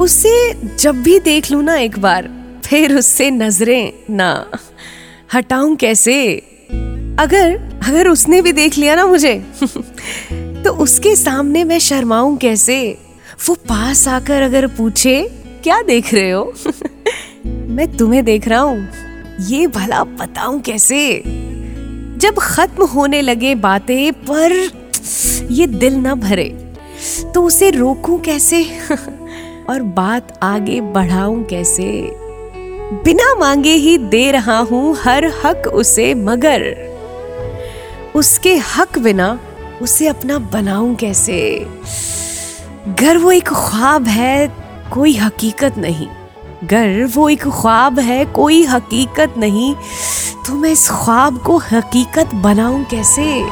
उसे जब भी देख लू ना एक बार, फिर उससे नज़रें ना हटाऊं कैसे? अगर अगर उसने भी देख लिया ना मुझे तो उसके सामने मैं शर्माऊं कैसे? वो पास आकर अगर पूछे, क्या देख रहे हो? मैं तुम्हें देख रहा हूँ। ये भला बताऊँ कैसे? जब खत्म होने लगे बातें, पर ये दिल ना भरे तो उसे रोकूं कैसे? और बात आगे बढ़ाऊं कैसे? बिना मांगे ही दे रहा हूँ हर हक उसे, मगर उसके हक बिना उसे अपना बनाऊँ कैसे? गर वो एक ख्वाब है, कोई हकीकत नहीं। गर वो एक ख्वाब है, कोई हकीकत नहीं। तो मैं इस ख्वाब को हकीकत बनाऊँ कैसे?